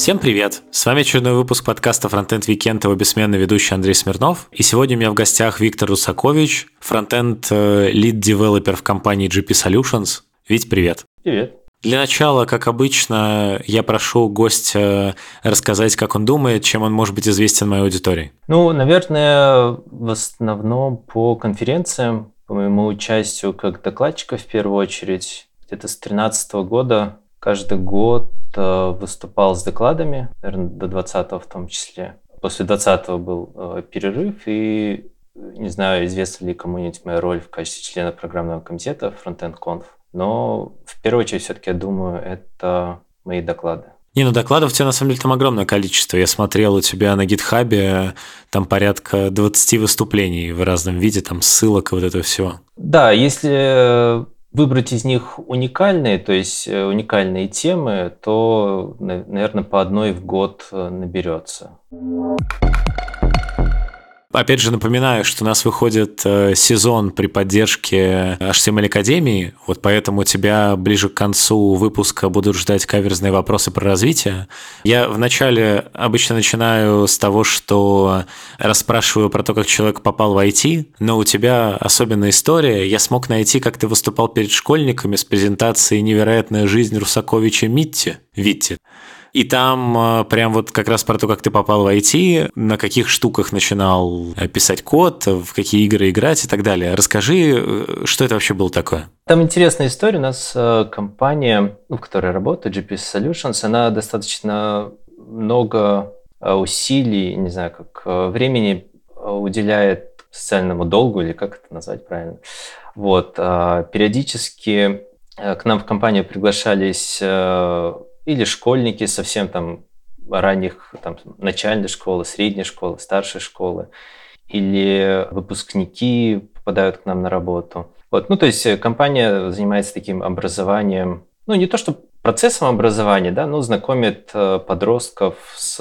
Всем привет! С вами очередной выпуск подкаста Frontend Weekend, его бессменный ведущий Андрей Смирнов. И сегодня у меня в гостях Виктор Русакович, фронтенд лид-девелопер в компании GP Solutions. Вить, привет! Привет! Для начала, как обычно, я прошу гостя рассказать, как он думает, чем он может быть известен моей аудитории. Ну, наверное, в основном по конференциям, по моему участию как докладчика в первую очередь, где-то с 2013 года каждый год э, выступал с докладами, наверное, до 20 в том числе. После 20 был э, перерыв, и не знаю, известна ли кому-нибудь моя роль в качестве члена программного комитета Frontend Conf, но в первую очередь все-таки я думаю, это мои доклады. Не, ну докладов у тебя на самом деле там огромное количество. Я смотрел у тебя на гитхабе там порядка 20 выступлений в разном виде, там ссылок и вот это все. Да, если выбрать из них уникальные, то есть э, уникальные темы, то, наверное, по одной в год э, наберется. Опять же напоминаю, что у нас выходит э, сезон при поддержке HTML Академии, вот поэтому тебя ближе к концу выпуска будут ждать каверзные вопросы про развитие. Я вначале обычно начинаю с того, что расспрашиваю про то, как человек попал в IT, но у тебя особенная история. Я смог найти, как ты выступал перед школьниками с презентацией «Невероятная жизнь Русаковича Митти». Витти. И там э, прям вот как раз про то, как ты попал в IT, на каких штуках начинал э, писать код, в какие игры играть и так далее. Расскажи, э, что это вообще было такое? Там интересная история. У нас компания, в которой работаю, GPS Solutions, она достаточно много усилий, не знаю, как времени уделяет социальному долгу, или как это назвать правильно. Вот. Периодически к нам в компанию приглашались или школьники совсем там ранних там, начальной школы, средней школы, старшей школы, или выпускники попадают к нам на работу. Вот, ну, то есть э, компания занимается таким образованием, ну, не то что процессом образования, да, но знакомит э, подростков с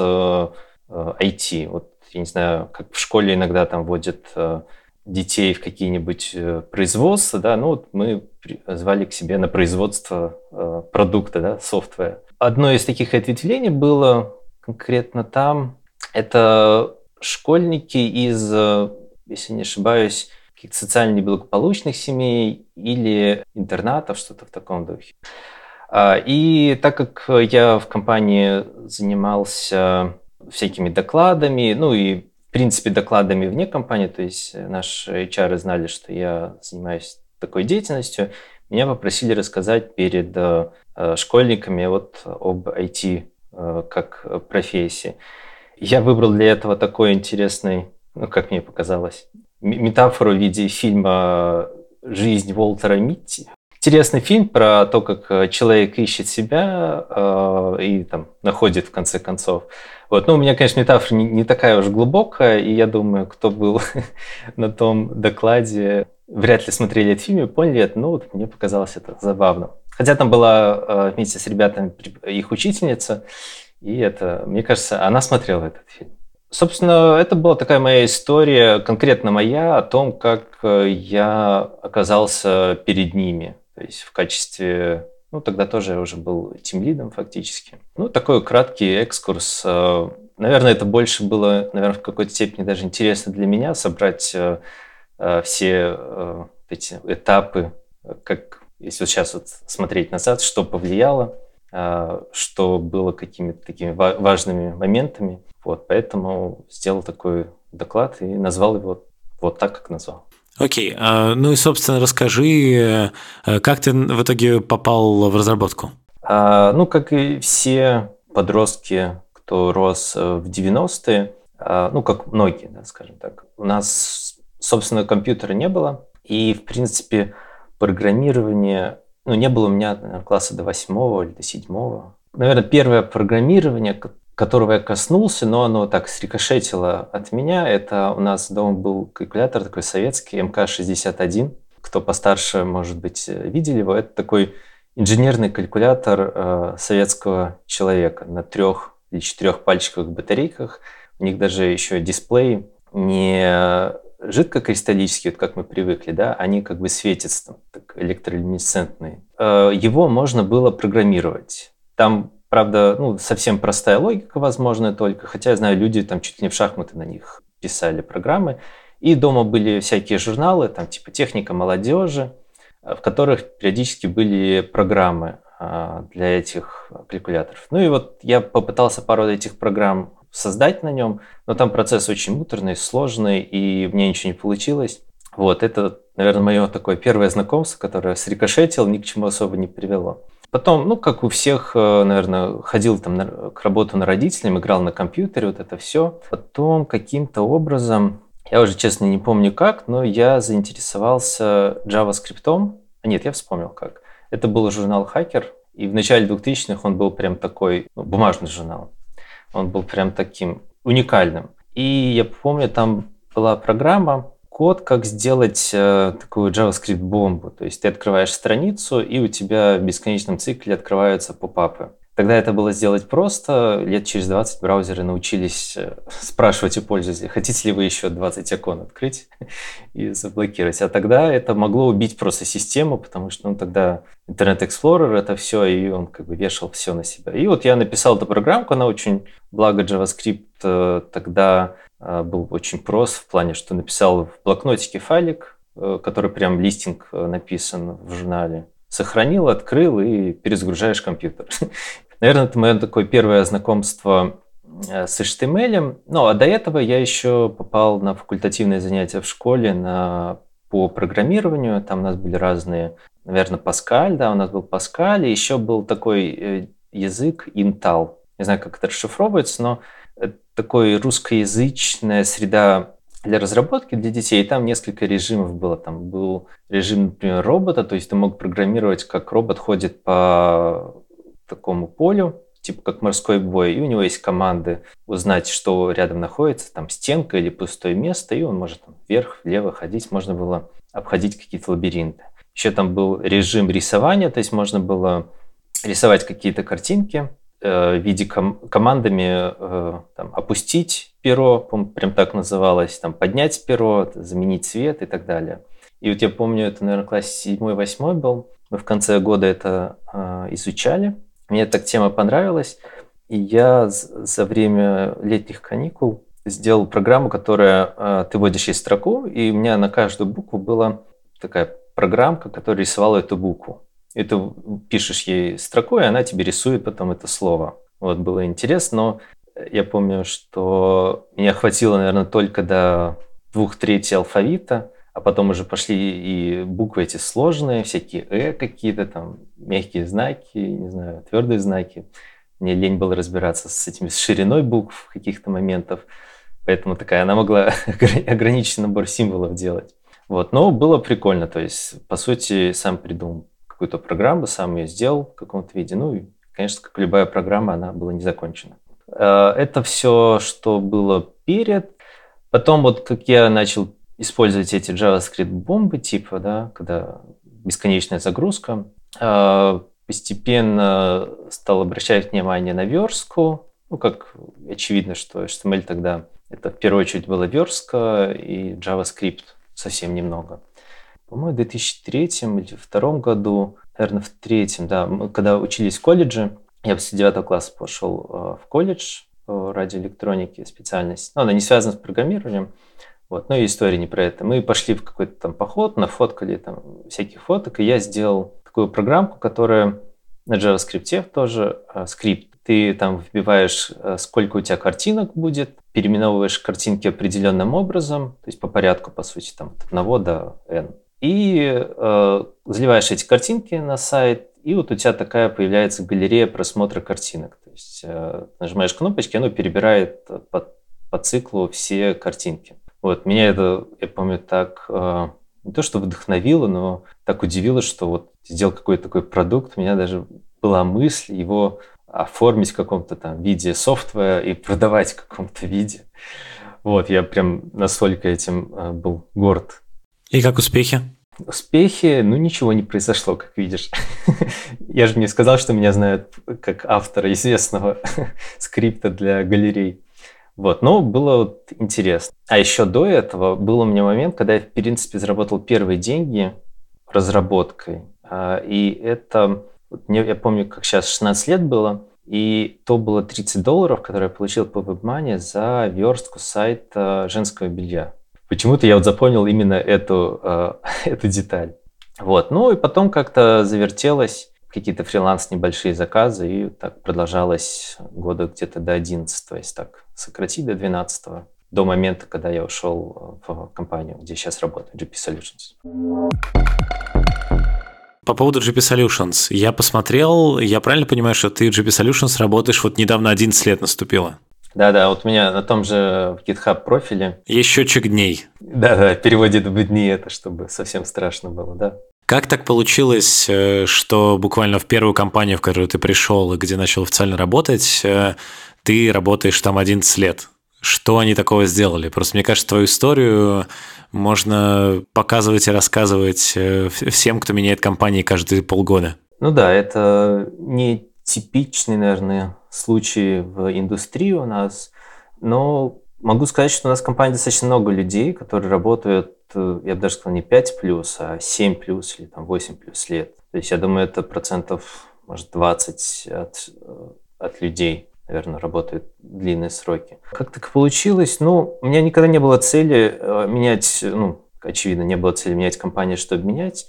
IT. Э, вот, я не знаю, как в школе иногда там вводят детей в какие-нибудь производства, да, ну, вот мы звали к себе на производство продукта, да, софтвера. Одно из таких ответвлений было конкретно там. Это школьники из, если не ошибаюсь, каких-то социально неблагополучных семей или интернатов, что-то в таком духе. А, и так как я в компании занимался всякими докладами, ну и в принципе докладами вне компании, то есть наши HR знали, что я занимаюсь такой деятельностью, меня попросили рассказать перед э, школьниками вот об IT э, как профессии. Я выбрал для этого такой интересный, ну, как мне показалось, метафору в виде фильма «Жизнь Уолтера Митти». Интересный фильм про то, как э, человек ищет себя э, и там находит в конце концов. Вот. Ну, у меня, конечно, метафора не такая уж глубокая, и я думаю, кто был на том докладе, вряд ли смотрели этот фильм и поняли это, но вот мне показалось это забавно. Хотя там была э, вместе с ребятами их учительница, и это, мне кажется, она смотрела этот фильм. Собственно, это была такая моя история, конкретно моя, о том, как э, я оказался перед ними. То есть в качестве, ну тогда тоже я уже был тимлидом фактически. Ну такой краткий экскурс. Э, наверное, это больше было, наверное, в какой-то степени даже интересно для меня собрать все э, эти этапы, как если вот сейчас вот смотреть назад, что повлияло, э, что было какими-то такими важными моментами. Вот, поэтому сделал такой доклад и назвал его вот так, как назвал. Окей, okay. ну и, собственно, расскажи, как ты в итоге попал в разработку? А, ну, как и все подростки, кто рос в 90-е, ну, как многие, да, скажем так, у нас собственно, компьютера не было. И, в принципе, программирование, ну, не было у меня наверное, класса до восьмого или до седьмого. Наверное, первое программирование, которого я коснулся, но оно так срикошетило от меня, это у нас дома был калькулятор такой советский, МК-61. Кто постарше, может быть, видели его. Это такой инженерный калькулятор э, советского человека на трех или четырех пальчиковых батарейках. У них даже еще дисплей не жидкокристаллический, вот как мы привыкли, да, они как бы светятся, там, так, электролюминесцентные. Э, его можно было программировать. Там, правда, ну, совсем простая логика возможная только, хотя я знаю, люди там чуть ли не в шахматы на них писали программы. И дома были всякие журналы, там типа «Техника молодежи», в которых периодически были программы э, для этих калькуляторов. Ну и вот я попытался пару этих программ создать на нем, но там процесс очень муторный, сложный, и мне ничего не получилось. Вот, это, наверное, мое такое первое знакомство, которое срикошетил, ни к чему особо не привело. Потом, ну, как у всех, э, наверное, ходил там на, к работу на родителям, играл на компьютере, вот это все. Потом каким-то образом, я уже, честно, не помню как, но я заинтересовался JavaScript. А нет, я вспомнил как. Это был журнал «Хакер», и в начале 2000-х он был прям такой ну, бумажный журнал. Он был прям таким уникальным. И я помню, там была программа, код, как сделать э, такую JavaScript-бомбу. То есть ты открываешь страницу, и у тебя в бесконечном цикле открываются попапы. Тогда это было сделать просто. Лет через 20 браузеры научились э, спрашивать у пользователя, хотите ли вы еще 20 окон открыть и заблокировать. А тогда это могло убить просто систему, потому что ну, тогда Internet Explorer это все, и он как бы вешал все на себя. И вот я написал эту программку, она очень, благо JavaScript э, тогда э, был очень прост в плане, что написал в блокнотике файлик, который прям листинг написан в журнале сохранил, открыл и перезагружаешь компьютер. Наверное, это мое такое первое знакомство э, с HTML. Ну, а до этого я еще попал на факультативные занятия в школе на, по программированию. Там у нас были разные, наверное, Паскаль, да, у нас был Паскаль, и еще был такой э, язык Intel. Не знаю, как это расшифровывается, но такой русскоязычная среда для разработки для детей. И там несколько режимов было. Там был режим, например, робота, то есть ты мог программировать, как робот ходит по такому полю, типа как морской бой, и у него есть команды узнать, что рядом находится, там стенка или пустое место, и он может там, вверх, влево ходить, можно было обходить какие-то лабиринты. Еще там был режим рисования, то есть можно было рисовать какие-то картинки э, в виде ком- командами э, там, опустить перо, прям так называлось, там, поднять перо, заменить цвет и так далее. И вот я помню, это, наверное, класс 7-8 был, мы в конце года это э, изучали, мне эта тема понравилась, и я за время летних каникул сделал программу, которая э, ты вводишь ей строку, и у меня на каждую букву была такая программка, которая рисовала эту букву. И ты пишешь ей строку, и она тебе рисует потом это слово. Вот было интересно, но я помню, что меня хватило, наверное, только до двух третей алфавита, а потом уже пошли и буквы эти сложные, всякие «э» какие-то там, мягкие знаки, не знаю, твердые знаки. Мне лень было разбираться с этими, с шириной букв каких-то моментов, поэтому такая, она могла ограниченный набор символов делать. Вот, но было прикольно, то есть, по сути, сам придумал какую-то программу, сам ее сделал в каком-то виде, ну и, конечно, как любая программа, она была не закончена. Э, это все, что было перед. Потом вот как я начал использовать эти JavaScript-бомбы типа, да, когда бесконечная загрузка. А, постепенно стал обращать внимание на верстку. Ну, как очевидно, что HTML тогда это в первую очередь была верстка и JavaScript совсем немного. По-моему, в 2003 или 2002 году, наверное, в третьем, да, мы когда учились в колледже, я после 9 класса пошел а, в колледж по радиоэлектронике специальность. Но она не связана с программированием. Вот, ну и история не про это. Мы пошли в какой-то там поход, нафоткали там всяких фоток, и я сделал такую программку, которая на JavaScript тоже э, скрипт. Ты там вбиваешь, э, сколько у тебя картинок будет, переименовываешь картинки определенным образом, то есть по порядку, по сути, там от 1 до n. И э, заливаешь эти картинки на сайт, и вот у тебя такая появляется галерея просмотра картинок. То есть э, нажимаешь кнопочки, оно перебирает по, по циклу все картинки. Вот, меня это, я помню, так э, не то что вдохновило, но так удивило, что вот сделал какой-то такой продукт, у меня даже была мысль его оформить в каком-то там виде софтвера и продавать в каком-то виде. Вот, я прям настолько этим э, был горд. И как успехи? Успехи, ну ничего не произошло, как видишь. Я же не сказал, что меня знают как автора известного скрипта для галерей. Вот, но было вот интересно. А еще до этого был у меня момент, когда я, в принципе, заработал первые деньги разработкой. А, и это, я помню, как сейчас 16 лет было, и то было 30 долларов, которые я получил по WebMoney за верстку сайта женского белья. Почему-то я вот запомнил именно эту, э, эту деталь. Вот. Ну и потом как-то завертелось какие-то фриланс небольшие заказы, и так продолжалось года где-то до 11, то есть так сократить до 12 до момента, когда я ушел в компанию, где сейчас работаю, GP Solutions. По поводу GP Solutions. Я посмотрел, я правильно понимаю, что ты в GP Solutions работаешь, вот недавно 11 лет наступило? Да-да, вот у меня на том же GitHub профиле. Есть счетчик дней. Да-да, переводит в дни это, чтобы совсем страшно было, да. Как так получилось, э, что буквально в первую компанию, в которую ты пришел и где начал официально работать, э, ты работаешь там 11 лет? Что они такого сделали? Просто мне кажется, твою историю можно показывать и рассказывать э, всем, кто меняет компании каждые полгода. Ну да, это не типичный, наверное, случай в индустрии у нас, но могу сказать, что у нас в компании достаточно много людей, которые работают, э, я бы даже сказал, не 5 плюс, а 7 плюс или там 8 плюс лет. То есть я думаю, это процентов, может, 20 от, э, от людей, наверное, работают длинные сроки. Как так получилось? Ну, у меня никогда не было цели э, менять, ну, очевидно, не было цели менять компанию, чтобы менять.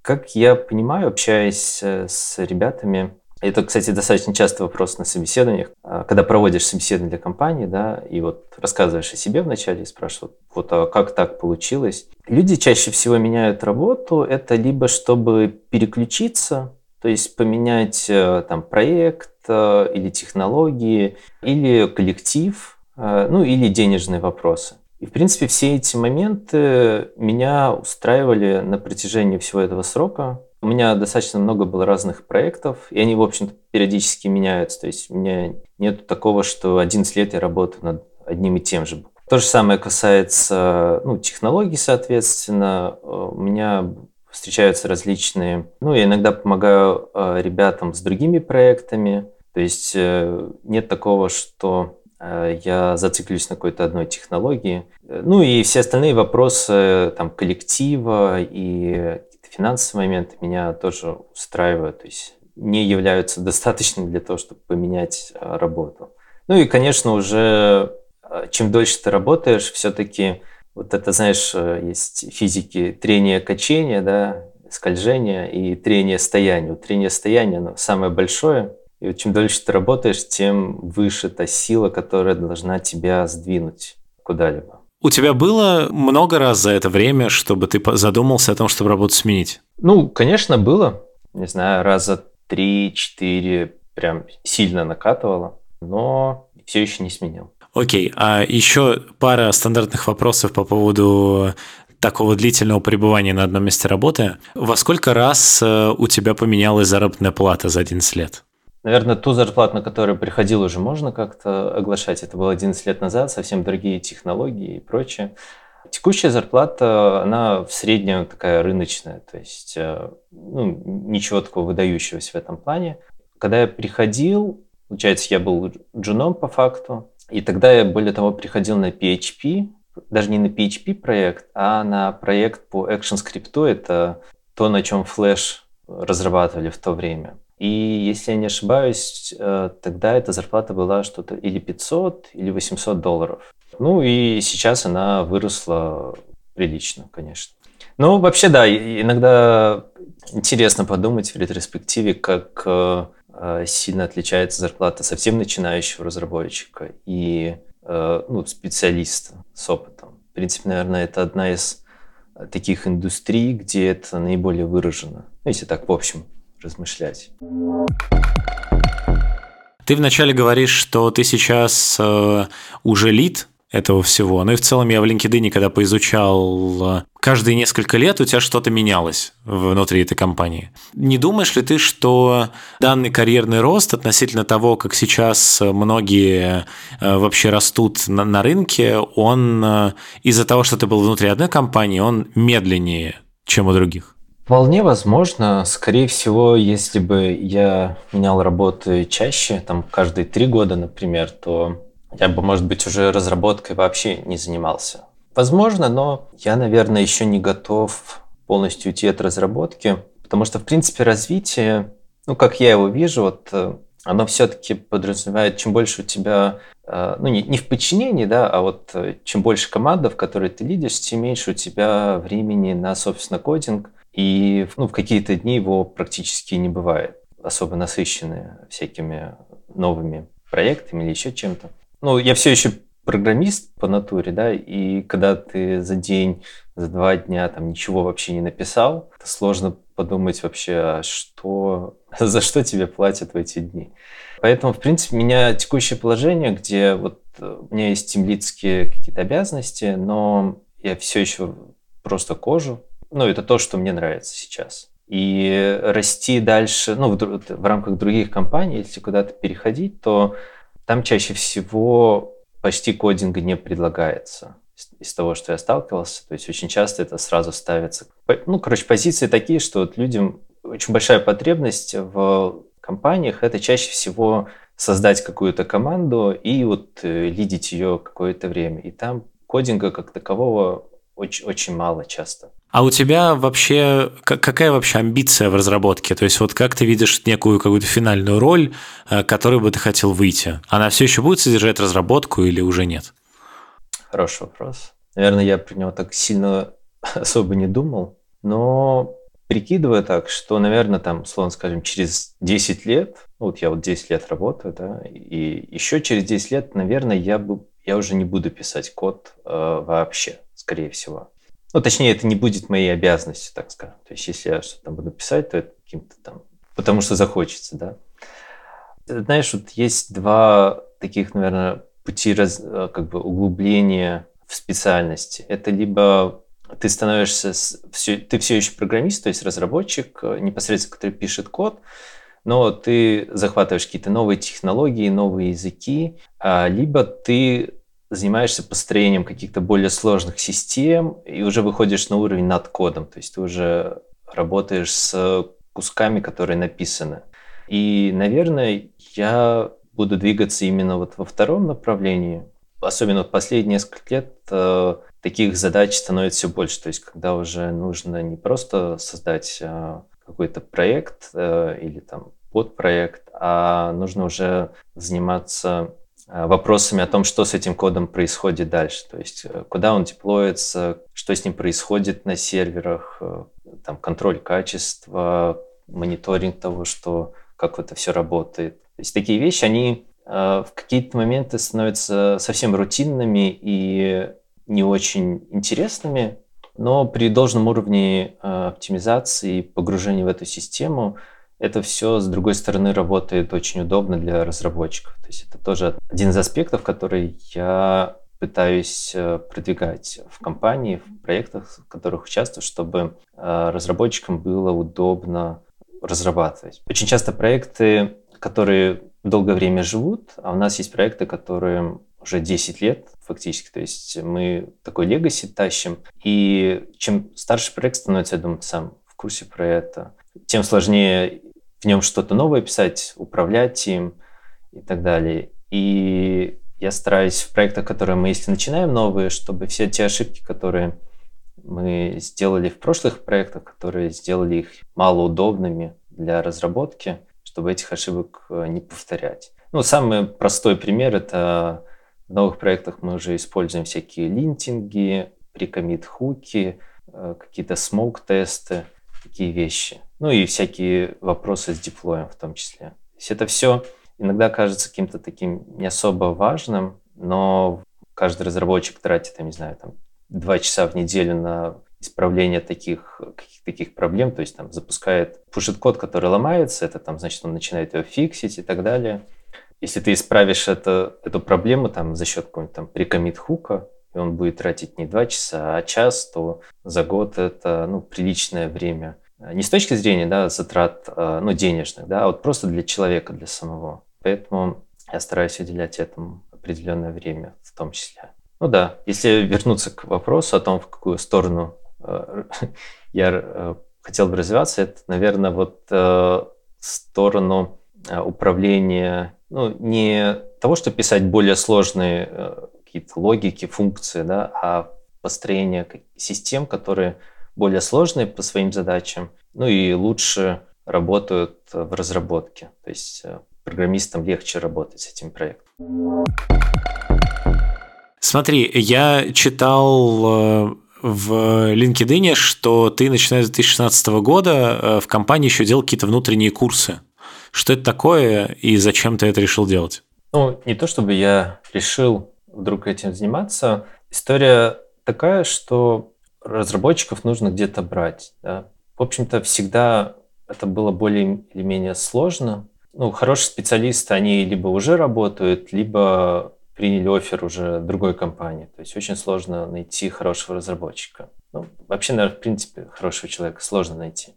Как я понимаю, общаясь с ребятами, это, кстати, достаточно частый вопрос на собеседованиях. А, когда проводишь собеседование для компании, да, и вот рассказываешь о себе вначале и спрашивают, вот а как так получилось? Люди чаще всего меняют работу, это либо чтобы переключиться, то есть поменять э, там проект э, или технологии, или коллектив, э, ну или денежные вопросы. И, в принципе, все эти моменты меня устраивали на протяжении всего этого срока. У меня достаточно много было разных проектов, и они, в общем-то, периодически меняются. То есть у меня нет такого, что 11 лет я работаю над одним и тем же. То же самое касается ну, технологий, соответственно. У меня встречаются различные... Ну, я иногда помогаю э, ребятам с другими проектами. То есть э, нет такого, что э, я зациклюсь на какой-то одной технологии. Ну и все остальные вопросы там, коллектива и финансовые моменты меня тоже устраивают, то есть не являются достаточными для того, чтобы поменять работу. Ну и, конечно, уже чем дольше ты работаешь, все-таки вот это, знаешь, э, есть физики трение качения, да, скольжение и трение стояния. Вот трение стояния, оно самое большое, и чем дольше ты работаешь, тем выше та сила, которая должна тебя сдвинуть куда-либо. У тебя было много раз за это время, чтобы ты задумался о том, чтобы работу сменить? Ну, конечно, было. Не знаю, раза три-четыре прям сильно накатывало, но все еще не сменил. Окей, а еще пара стандартных вопросов по поводу такого длительного пребывания на одном месте работы. Во сколько раз э, у тебя поменялась заработная плата за 11 лет? Наверное, ту зарплату, на которую приходил, уже можно как-то оглашать. Это было 11 лет назад, совсем другие технологии и прочее. Текущая зарплата, она в среднем такая рыночная, то есть э, ну, ничего такого выдающегося в этом плане. Когда я приходил, получается, я был джуном по факту, и тогда я, более того, приходил на PHP, даже не на PHP проект, а на проект по ActionScript. Это то, на чем Flash разрабатывали в то время. И если я не ошибаюсь, э, тогда эта зарплата была что-то или 500, или 800 долларов. Ну и сейчас она выросла прилично, конечно. Ну, вообще, да, иногда интересно подумать в ретроспективе, как э, э, сильно отличается зарплата совсем начинающего разработчика и ну, специалиста с опытом. В принципе, наверное, это одна из таких индустрий, где это наиболее выражено. Ну, если так, в общем, размышлять. Ты вначале говоришь, что ты сейчас э, уже лид этого всего. Ну и в целом я в LinkedIn, когда поизучал, э, каждые несколько лет у тебя что-то менялось внутри этой компании. Не думаешь ли ты, что данный карьерный рост относительно того, как сейчас многие э, вообще растут на, на рынке, он э, из-за того, что ты был внутри одной компании, он медленнее чем у других? Вполне возможно. Скорее всего, если бы я менял работу чаще, там каждые три года, например, то я бы, может быть, уже разработкой вообще не занимался. Возможно, но я, наверное, еще не готов полностью уйти от разработки, потому что, в принципе, развитие, ну, как я его вижу, вот э, оно все-таки подразумевает, чем больше у тебя, э, ну, не, не в подчинении, да, а вот э, чем больше команда, в которой ты лидишь, тем меньше у тебя времени на, собственно, кодинг, и ну, в какие-то дни его практически не бывает, особо насыщенные всякими новыми проектами или еще чем-то. Ну, я все еще программист по натуре, да, и когда ты за день, за два дня там ничего вообще не написал, это сложно подумать вообще, а что, за что тебе платят в эти дни. Поэтому, в принципе, меня текущее положение, где вот у меня есть темлицкие какие-то обязанности, но я все еще просто кожу. Ну, это то, что мне нравится сейчас. И расти дальше, ну, в, в рамках других компаний, если куда-то переходить, то там чаще всего почти кодинга не предлагается из того, что я сталкивался. То есть очень часто это сразу ставится. Ну, короче, позиции такие, что вот людям очень большая потребность в компаниях это чаще всего создать какую-то команду и вот э, лидить ее какое-то время. И там кодинга как такового очень, очень мало часто. А у тебя вообще какая вообще амбиция в разработке? То есть вот как ты видишь некую какую-то финальную роль, э, которой бы ты хотел выйти? Она все еще будет содержать разработку или уже нет? Хороший вопрос. Наверное, я про него так сильно особо не думал, но прикидывая так, что, наверное, там, словно скажем, через 10 лет, ну, вот я вот 10 лет работаю, да, и еще через 10 лет, наверное, я, бы, я уже не буду писать код э, вообще, скорее всего. Ну, точнее, это не будет моей обязанностью, так скажем. То есть, если я что-то буду писать, то это каким-то там... Потому что захочется, да. Знаешь, вот есть два таких, наверное, пути раз, э, как бы углубления в специальности. Это либо ты становишься, все, ты все еще программист, то есть разработчик, э, непосредственно, который пишет код, но ты захватываешь какие-то новые технологии, новые языки, а, либо ты занимаешься построением каких-то более сложных систем и уже выходишь на уровень над кодом, то есть ты уже работаешь с кусками, которые написаны. И, наверное, я буду двигаться именно вот во втором направлении. Особенно в последние несколько лет э, таких задач становится все больше. То есть, когда уже нужно не просто создать э, какой-то проект э, или там подпроект, а нужно уже заниматься вопросами о том, что с этим кодом происходит дальше. То есть э, куда он деплоится, что с ним происходит на серверах, э, там, контроль качества, мониторинг того, что, как это все работает. То есть такие вещи, они в какие-то моменты становятся совсем рутинными и не очень интересными, но при должном уровне оптимизации и погружения в эту систему – это все, с другой стороны, работает очень удобно для разработчиков. То есть это тоже один из аспектов, который я пытаюсь э, продвигать в компании, в проектах, в которых участвую, чтобы э, разработчикам было удобно разрабатывать. Очень часто проекты, которые долгое время живут, а у нас есть проекты, которые уже 10 лет фактически, то есть мы такой легаси тащим, и чем старше проект становится, я думаю, ты сам в курсе про это, тем сложнее в нем что-то новое писать, управлять им и так далее. И я стараюсь в проектах, которые мы, если начинаем новые, чтобы все те ошибки, которые мы сделали в прошлых проектах, которые сделали их малоудобными для разработки, чтобы этих ошибок э, не повторять. Ну, самый простой пример – это в новых проектах мы уже используем всякие линтинги, прикомит-хуки, э, какие-то смоук-тесты, такие вещи. Ну и всякие вопросы с диплоем в том числе. То есть это все иногда кажется каким-то таким не особо важным, но каждый разработчик тратит, я не знаю, там два часа в неделю на исправление таких, каких таких проблем, то есть там запускает, пушит код, который ломается, это там, значит, он начинает его фиксить и так далее. Если ты исправишь это, эту проблему там за счет какого-нибудь там прикомит хука, и он будет тратить не два часа, а час, то за год это ну, приличное время не с точки зрения да, затрат э, ну, денежных, да, а вот просто для человека, для самого. Поэтому я стараюсь уделять этому определенное время в том числе. Ну да, если вернуться к вопросу о том, в какую сторону э, я хотел бы развиваться, это, наверное, вот в сторону управления, ну, не того, что писать более сложные какие-то логики, функции, да, а построение систем, которые более сложные по своим задачам, ну и лучше работают в разработке. То есть э, программистам легче работать с этим проектом. Смотри, я читал э, в LinkedIn, что ты, начиная с 2016 года, э, в компании еще делал какие-то внутренние курсы. Что это такое и зачем ты это решил делать? Ну, не то чтобы я решил вдруг этим заниматься. История такая, что разработчиков нужно где-то брать. Да? В общем-то, всегда это было более или менее сложно. Ну, хорошие специалисты, они либо уже работают, либо приняли офер уже другой компании. То есть очень сложно найти хорошего разработчика. Ну, вообще, наверное, в принципе, хорошего человека сложно найти.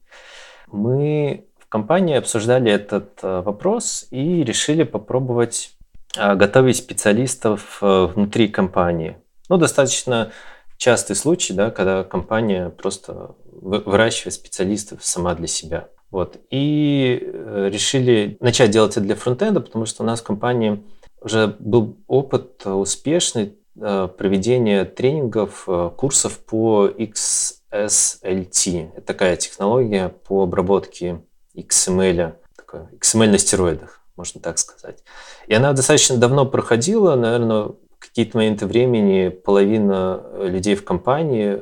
Мы в компании обсуждали этот э, вопрос и решили попробовать э, готовить специалистов э, внутри компании. Ну, достаточно частый случай, да, когда компания просто выращивает специалистов сама для себя. Вот. И э, решили начать делать это для фронтенда, потому что у нас в компании уже был опыт успешный э, проведения тренингов, э, курсов по XSLT. Это такая технология по обработке XML, такой XML на стероидах, можно так сказать. И она достаточно давно проходила, наверное, какие-то моменты времени половина людей в компании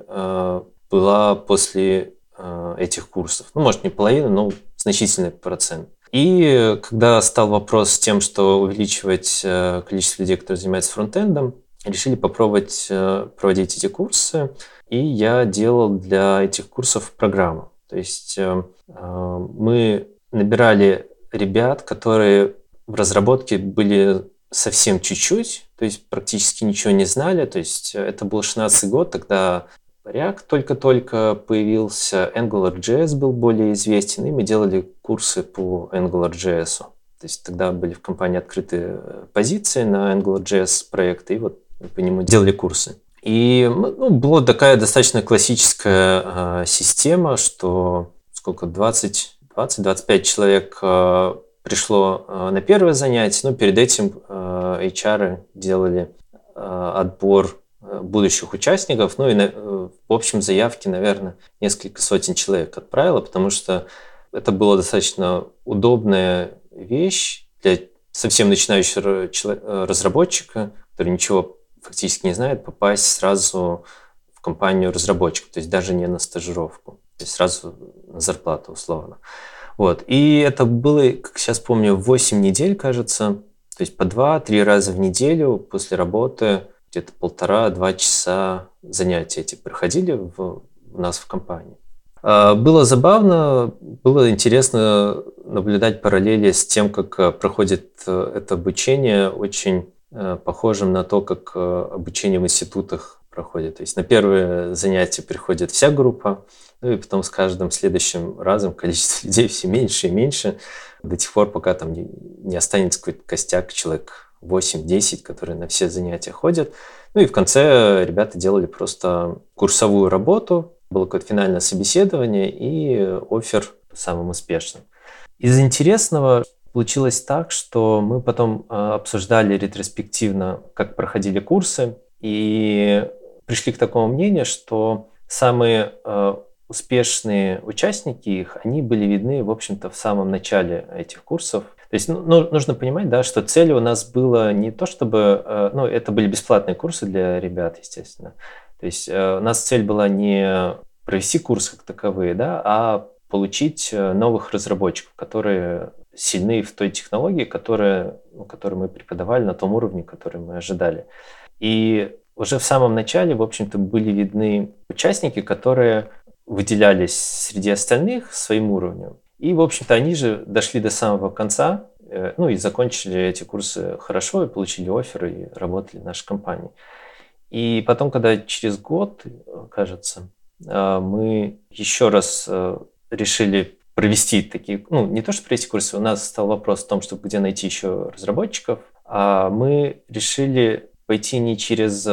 была после Э, этих курсов. Ну, может, не половина, но значительный процент. И когда стал вопрос с тем, что увеличивать э, количество людей, которые занимаются фронтендом, решили попробовать э, проводить эти курсы. И я делал для этих курсов программу. То есть мы набирали ребят, которые в разработке были совсем чуть-чуть, то есть практически ничего не знали. То есть это был 16 год, тогда React только-только появился, AngularJS был более известен, и мы делали курсы по AngularJS. То есть тогда были в компании открытые позиции на AngularJS проекты, и вот по нему делали курсы. И ну, была такая достаточно классическая э, система, что сколько, 20-25 человек э, пришло э, на первое занятие, но перед этим э, HR делали э, отбор будущих участников, ну и в общем заявки, наверное, несколько сотен человек отправила, потому что это была достаточно удобная вещь для совсем начинающего разработчика, который ничего фактически не знает, попасть сразу в компанию разработчика, то есть даже не на стажировку, то есть сразу на зарплату условно. Вот. И это было, как сейчас помню, 8 недель, кажется, то есть по 2-3 раза в неделю после работы где-то полтора-два часа занятия эти проходили в, у нас в компании. А, было забавно, было интересно наблюдать параллели с тем, как э, проходит э, это обучение, очень э, похожим на то, как обучение в институтах проходит. То есть на первое занятие приходит вся группа, ну и потом с каждым следующим разом количество людей все меньше и меньше, до тех пор, пока там не, не останется какой-то костяк человек 8-10, которые на все занятия ходят. Ну и в конце ребята делали просто курсовую работу, было какое-то финальное собеседование и офер самым успешным. Из интересного получилось так, что мы потом э, обсуждали ретроспективно, как проходили курсы, и пришли к такому мнению, что самые э, успешные участники их, они были видны, в общем-то, в самом начале этих курсов, то есть ну, ну, нужно понимать, да, что цель у нас была не то, чтобы... Э, ну, это были бесплатные курсы для ребят, естественно. То есть э, у нас цель была не провести курсы как таковые, да, а получить новых разработчиков, которые сильны в той технологии, которая, ну, которую мы преподавали на том уровне, который мы ожидали. И уже в самом начале, в общем-то, были видны участники, которые выделялись среди остальных своим уровнем. И, в общем-то, они же дошли до самого конца, э, ну и закончили эти курсы хорошо, и получили оферы, и работали в нашей компании. И потом, когда через год, кажется, э, мы еще раз э, решили провести такие, ну, не то, что провести курсы, у нас стал вопрос в том, чтобы где найти еще разработчиков, а мы решили пойти не через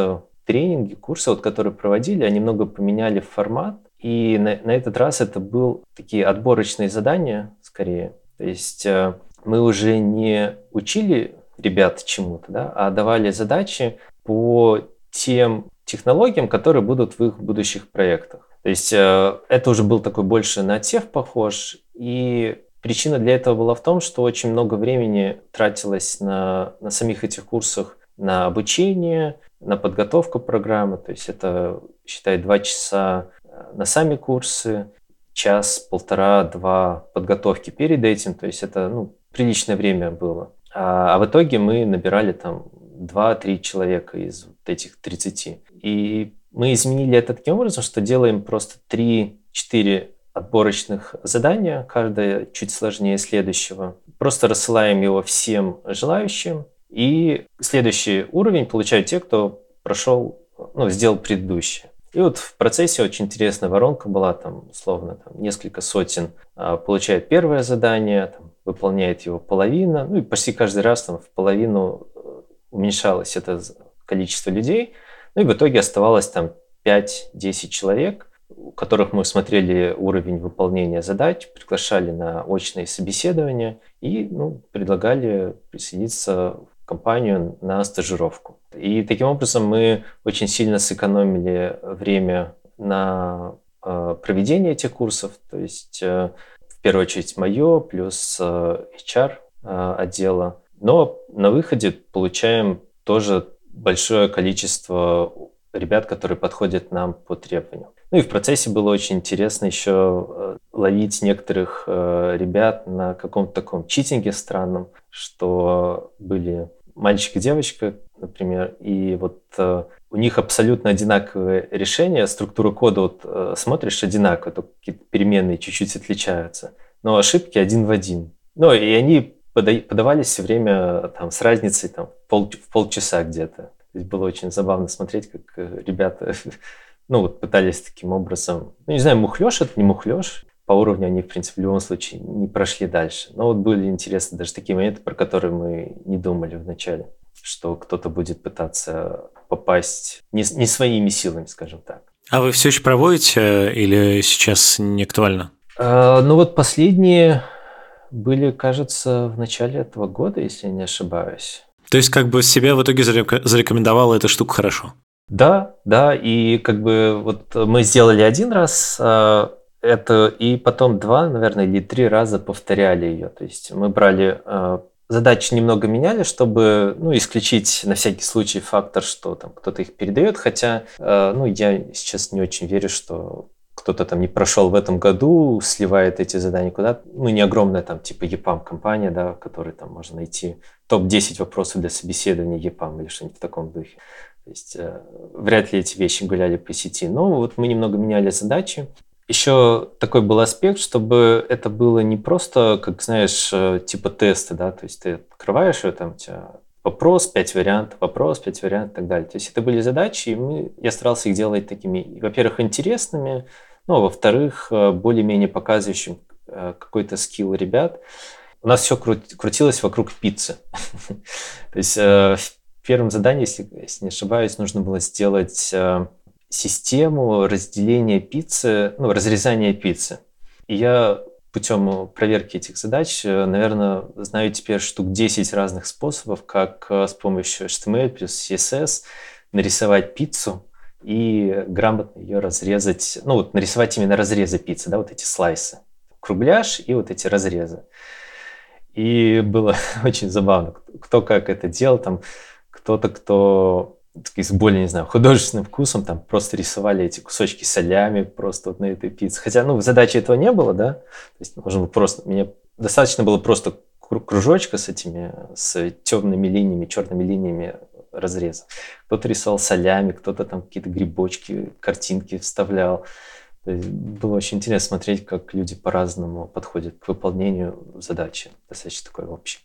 тренинги, курсы, вот, которые проводили, а немного поменяли формат И на, на этот раз это был такие отборочные задания, скорее. То есть э, мы уже не учили ребят чему-то, да, а давали задачи по тем технологиям, которые будут в их будущих проектах. То есть э, это уже был такой больше на отсев похож, и причина для этого была в том, что очень много времени тратилось на, на самих этих курсах на обучение, на подготовку программы, то есть это, считай, два часа э, на сами курсы, час, полтора, два подготовки перед этим, то есть это ну, приличное время было. А, а в итоге мы набирали там 2-3 человека из вот этих 30. И мы изменили это таким образом, что делаем просто 3-4 отборочных задания, каждое чуть сложнее следующего. Просто рассылаем его всем желающим, и следующий уровень получают те, кто прошел, ну, сделал предыдущий. И вот в процессе очень интересная воронка была, там, условно, там, несколько сотен а, получает первое задание, там, выполняет его половина, ну и почти каждый раз там в половину э, уменьшалось это количество людей, ну и в итоге оставалось там 5-10 человек, у которых мы смотрели уровень выполнения задач, приглашали на очные собеседования и ну, предлагали присоединиться компанию на стажировку. И таким образом мы очень сильно сэкономили время на э, проведение этих курсов, то есть э, в первую очередь мое, плюс HR э, отдела. Но на выходе получаем тоже большое количество ребят, которые подходят нам по требованиям. Ну и в процессе было очень интересно еще э, ловить некоторых э, ребят на каком-то таком читинге странном, что были мальчик и девочка, например, и вот э, у них абсолютно одинаковые решения, структура кода вот смотришь одинаково, только какие-то переменные чуть-чуть отличаются, но ошибки один в один. Ну и они подавались все время там с разницей там, пол, в полчаса где-то. То есть было очень забавно смотреть, как ребята ну, вот пытались таким образом, ну, не знаю, мухлёж это не мухлёж, по уровню они, в принципе, в любом случае не прошли дальше. Но вот были интересны даже такие моменты, про которые мы не думали вначале, что кто-то будет пытаться попасть не, не своими силами, скажем так. А вы все еще проводите э, или сейчас не актуально? А, ну вот последние были, кажется, в начале этого года, если я не ошибаюсь. То есть как бы себя в итоге зарекомендовала эта штука хорошо? Да, да, и как бы вот мы сделали один раз э, это, и потом два, наверное, или три раза повторяли ее. То есть мы брали э, задачи немного меняли, чтобы ну, исключить на всякий случай фактор, что там кто-то их передает, хотя э, ну, я сейчас не очень верю, что кто-то там не прошел в этом году, сливает эти задания куда-то. Ну, не огромная там типа EPAM компания, да, в которой там можно найти топ-10 вопросов для собеседования EPAM или что-нибудь в таком духе. То есть э, вряд ли эти вещи гуляли по сети. Но вот мы немного меняли задачи. Еще такой был аспект, чтобы это было не просто, как знаешь, э, типа тесты, да, то есть ты открываешь ее, там у тебя вопрос, пять вариантов, вопрос, пять вариантов и так далее. То есть это были задачи, и мы, я старался их делать такими, во-первых, интересными, ну, а во-вторых, э, более-менее показывающим какой-то скилл ребят. У нас все крутилось вокруг пиццы. То есть в первом задании, если, если не ошибаюсь, нужно было сделать систему разделения пиццы, ну, разрезания пиццы. И я путем проверки этих задач, наверное, знаю теперь штук 10 разных способов, как с помощью HTML плюс CSS нарисовать пиццу, и грамотно ее разрезать, ну вот нарисовать именно разрезы пиццы, да, вот эти слайсы, кругляш и вот эти разрезы. И было очень забавно, кто как это делал, там кто-то, кто с более, не знаю, художественным вкусом, там просто рисовали эти кусочки солями просто вот на этой пицце. Хотя, ну, задачи этого не было, да, то есть можно было просто, мне достаточно было просто кружочка с этими, с темными линиями, черными линиями разреза. Кто-то рисовал солями, кто-то там какие-то грибочки, картинки вставлял. Было очень интересно смотреть, как люди по-разному подходят к выполнению задачи. Достаточно такой общий.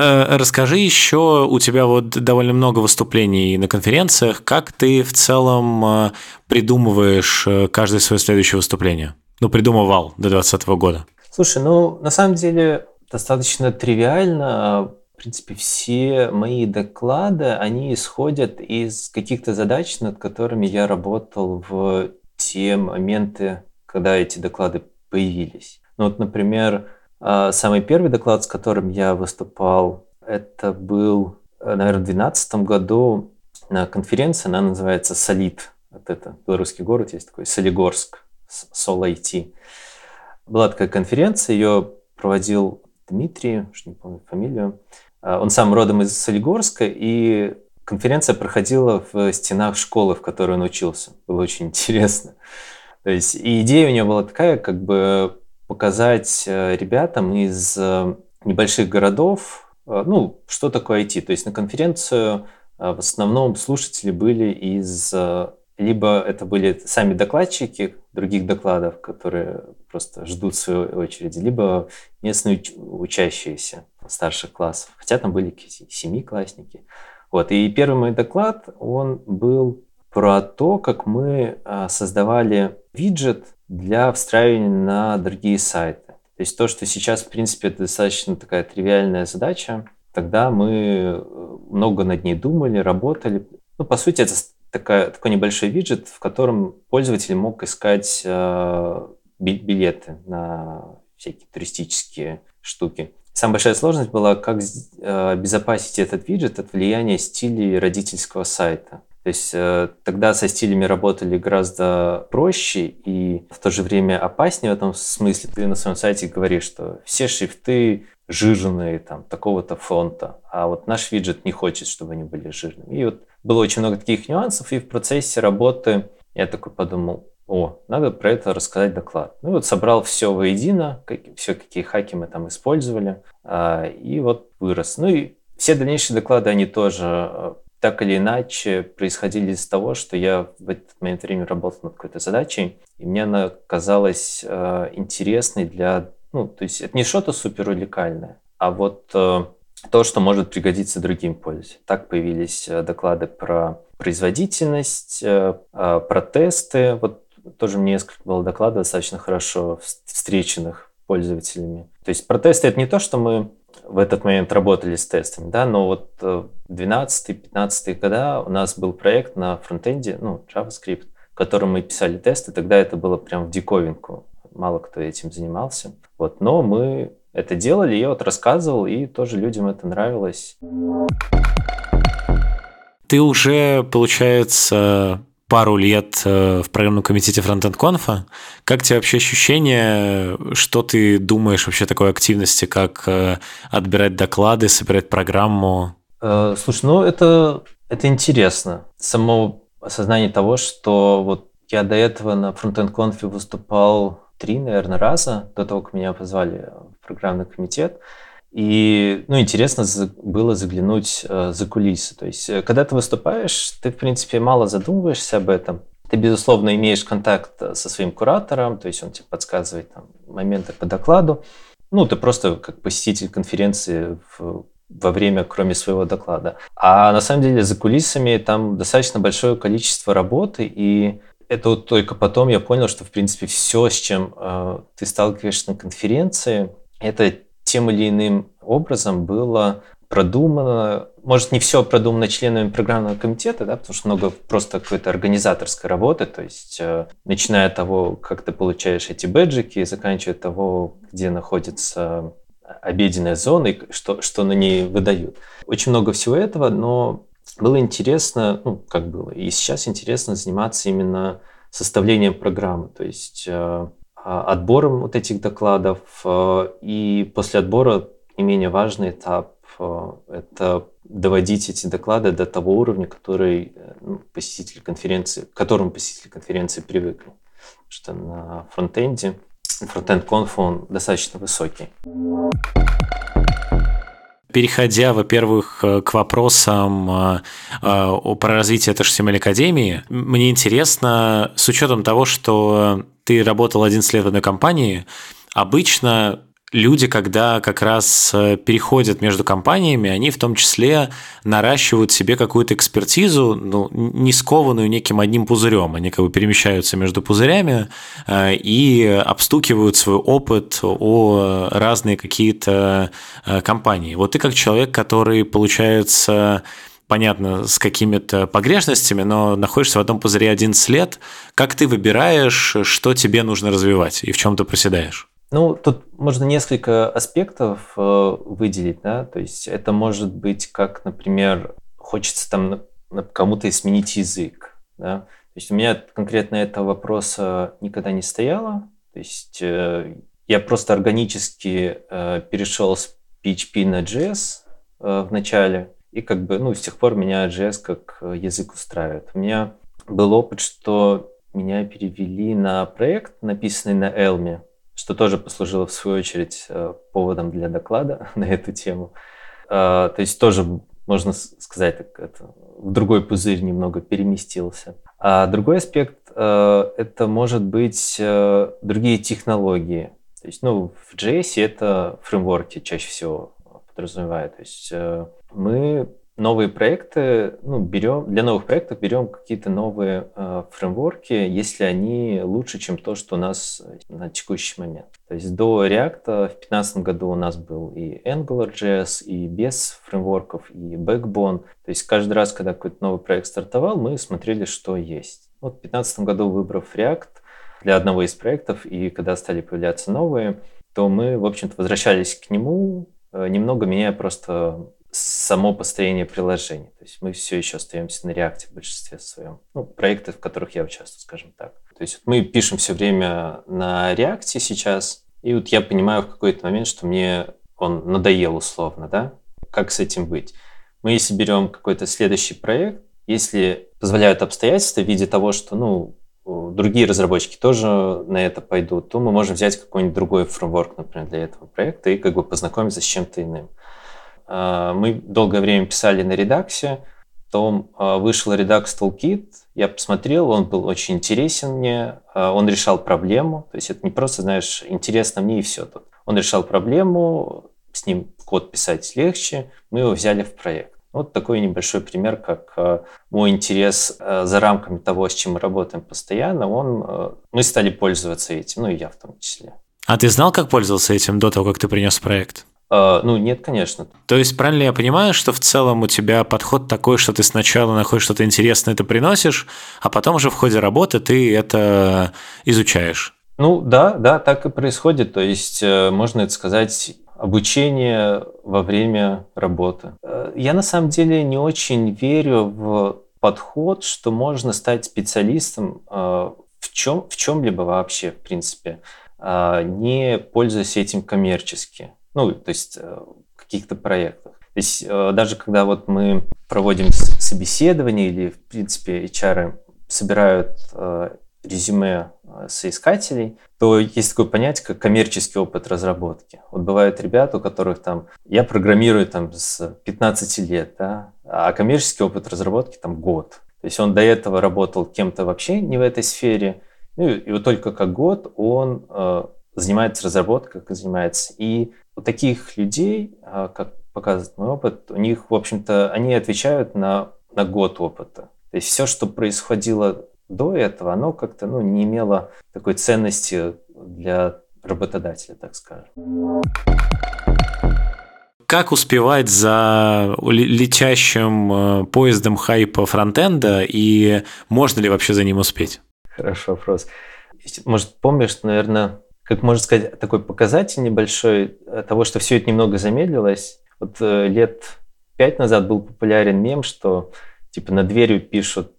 Э, расскажи еще, у тебя вот довольно много выступлений на конференциях. Как ты в целом э, придумываешь э, каждое свое следующее выступление? Ну, придумывал до 2020 года. Слушай, ну, на самом деле достаточно тривиально принципе, все мои доклады, они исходят из каких-то задач, над которыми я работал в те моменты, когда эти доклады появились. Ну вот, например, самый первый доклад, с которым я выступал, это был, наверное, в 2012 году на конференции, она называется «Солид». Вот это белорусский город есть такой, Солигорск, Сол IT. Была такая конференция, ее проводил Дмитрий, уж не помню фамилию. А, он сам родом из Солигорска, и конференция проходила в стенах школы, в которой он учился. Было очень интересно. То есть и идея у него была такая, как бы показать э, ребятам из э, небольших городов, э, ну, что такое IT. То есть на конференцию в основном слушатели были из... Либо это были сами докладчики других докладов, которые просто ждут своей очереди, либо местные учащиеся старших классов. Хотя там были семиклассники. Вот. И первый мой доклад, он был про то, как мы создавали виджет для встраивания на другие сайты. То есть то, что сейчас, в принципе, это достаточно такая тривиальная задача, тогда мы э, много над ней думали, работали. Ну, по сути, это такая, такой небольшой виджет, в котором пользователь мог искать э, билеты на всякие туристические штуки. Самая большая сложность была, как э, обезопасить этот виджет от влияния стилей родительского сайта. То есть э, тогда со стилями работали гораздо проще и в то же время опаснее в этом смысле. Ты на своем сайте говоришь, что все шрифты жирные, там, такого-то фонта, а вот наш виджет не хочет, чтобы они были жирными. И вот было очень много таких нюансов, и в процессе работы я такой подумал, о, надо про это рассказать доклад. Ну вот собрал все воедино, как, все, какие хаки мы там использовали, а, и вот вырос. Ну и все дальнейшие доклады, они тоже э, так или иначе происходили из того, что я в этот момент времени работал над какой-то задачей, и мне она казалась э, интересной для... Ну, то есть это не что-то супер уникальное, а вот э, то, что может пригодиться другим пользователям. Так появились э, доклады про производительность, э, э, про тесты. Вот тоже мне несколько было докладов достаточно хорошо встреченных пользователями. То есть про тесты это не то, что мы в этот момент работали с тестами, да, но вот 12-15 года у нас был проект на фронтенде, ну, JavaScript, в котором мы писали тесты, тогда это было прям в диковинку, мало кто этим занимался, вот, но мы это делали, я вот рассказывал, и тоже людям это нравилось. Ты уже, получается, пару лет э, в программном комитете Frontend Conf. Как тебе вообще ощущение, что ты думаешь вообще такой активности, как э, отбирать доклады, собирать программу? Э, слушай, ну это, это интересно. Само осознание того, что вот я до этого на Frontend Conf выступал три, наверное, раза, до того, как меня позвали в программный комитет. И, ну, интересно было заглянуть э, за кулисы. То есть, э, когда ты выступаешь, ты, в принципе, мало задумываешься об этом. Ты, безусловно, имеешь контакт э, со своим куратором, то есть он тебе подсказывает там, моменты по докладу. Ну, ты просто как посетитель конференции в, во время, кроме своего доклада. А на самом деле за кулисами там достаточно большое количество работы, и это вот только потом я понял, что, в принципе, все, с чем э, ты сталкиваешься на конференции, это тем или иным образом было продумано, может, не все продумано членами программного комитета, да, потому что много просто какой-то организаторской работы, то есть э, начиная от того, как ты получаешь эти бэджики, заканчивая того, где находится обеденная зона и что, что на ней выдают. Очень много всего этого, но было интересно, ну, как было, и сейчас интересно заниматься именно составлением программы, то есть э, отбором вот этих докладов. А, и после отбора не менее важный этап а, – это доводить эти доклады до того уровня, который э, ну, посетитель конференции, к которому посетитель конференции привыкли. Потому что на фронтенде, фронтенд конф он достаточно высокий. Переходя, во-первых, э, к вопросам э, про развитие HTML Академии, мне интересно, с учетом того, что ты работал 11 лет в одной компании, обычно люди, когда как раз э, переходят между компаниями, они в том числе наращивают себе какую-то экспертизу, ну, не скованную неким одним пузырем. Они как бы перемещаются между пузырями э, и обстукивают свой опыт о разные какие-то э, компании. Вот ты как человек, который, получается, понятно, с какими-то погрешностями, но находишься в одном пузыре 11 лет, как ты выбираешь, что тебе нужно развивать и в чем ты проседаешь? Ну, тут можно несколько аспектов э, выделить, да, то есть это может быть как, например, хочется там кому-то сменить язык, да, то есть у меня конкретно этого вопроса никогда не стояло, то есть э, я просто органически э, перешел с PHP на JS в начале, и как бы, ну, с тех пор меня JS как язык устраивает. У меня был опыт, что меня перевели на проект, написанный на Elm, что тоже послужило, в свою очередь, э, поводом для доклада на эту тему. Э, то есть тоже, можно сказать, так, это в другой пузырь немного переместился. А другой аспект э, – это, может быть, другие технологии. То есть, ну, в JS это фреймворки чаще всего подразумевает. То есть мы новые проекты, ну, берем, для новых проектов берем какие-то новые э, фреймворки, если они лучше, чем то, что у нас на текущий момент. То есть до React в 2015 году у нас был и AngularJS, и без фреймворков, и Backbone. То есть каждый раз, когда какой-то новый проект стартовал, мы смотрели, что есть. Вот в 2015 году, выбрав React для одного из проектов, и когда стали появляться новые, то мы, в общем-то, возвращались к нему, э, немного меняя просто само построение приложений. То есть мы все еще остаемся на реакте в большинстве своем. Ну, проекты, в которых я участвую, скажем так. То есть мы пишем все время на реакте сейчас, и вот я понимаю в какой-то момент, что мне он надоел условно, да? Как с этим быть? Мы если берем какой-то следующий проект, если позволяют обстоятельства в виде того, что, ну, другие разработчики тоже на это пойдут, то мы можем взять какой-нибудь другой фреймворк, например, для этого проекта и как бы познакомиться с чем-то иным. А, мы долгое время писали на редаксе, потом а, вышел Redux Toolkit, я посмотрел, он был очень интересен мне, а, он решал проблему, то есть это не просто, знаешь, интересно мне и все тут. Он решал проблему, с ним код писать легче, мы его взяли в проект. Вот такой небольшой пример, как мой интерес за рамками того, с чем мы работаем постоянно, он, мы стали пользоваться этим, ну и я в том числе. А ты знал, как пользоваться этим до того, как ты принес проект? Ну, нет, конечно. То есть, правильно я понимаю, что в целом у тебя подход такой, что ты сначала находишь что-то интересное, это приносишь, а потом уже в ходе работы ты это изучаешь? Ну, да, да, так и происходит. То есть, э, можно это сказать, обучение во время работы. Э, я на самом деле не очень верю в подход, что можно стать специалистом э, в чем в чем-либо вообще, в принципе, не пользуясь этим коммерчески ну, то есть э, в каких-то проектах. То есть э, даже когда вот мы проводим собеседование или, в принципе, HR собирают э, резюме соискателей, то есть такое понятие, как коммерческий опыт разработки. Вот бывают ребята, у которых там, я программирую там с 15 лет, да, а коммерческий опыт разработки там год. То есть он до этого работал кем-то вообще не в этой сфере, ну и вот только как год он э, занимается разработкой, как занимается. И у таких людей, а, как показывает мой опыт, у них, в общем-то, они отвечают на, на год опыта. То есть все, что происходило до этого, оно как-то ну, не имело такой ценности для работодателя, так скажем. Как успевать за летящим э, поездом хайпа фронтенда и можно ли вообще за ним успеть? Хороший вопрос. Может, помнишь, наверное, как можно сказать, такой показатель небольшой э, того, что все это немного замедлилось. Вот э, лет пять назад был популярен мем, что типа на дверью пишут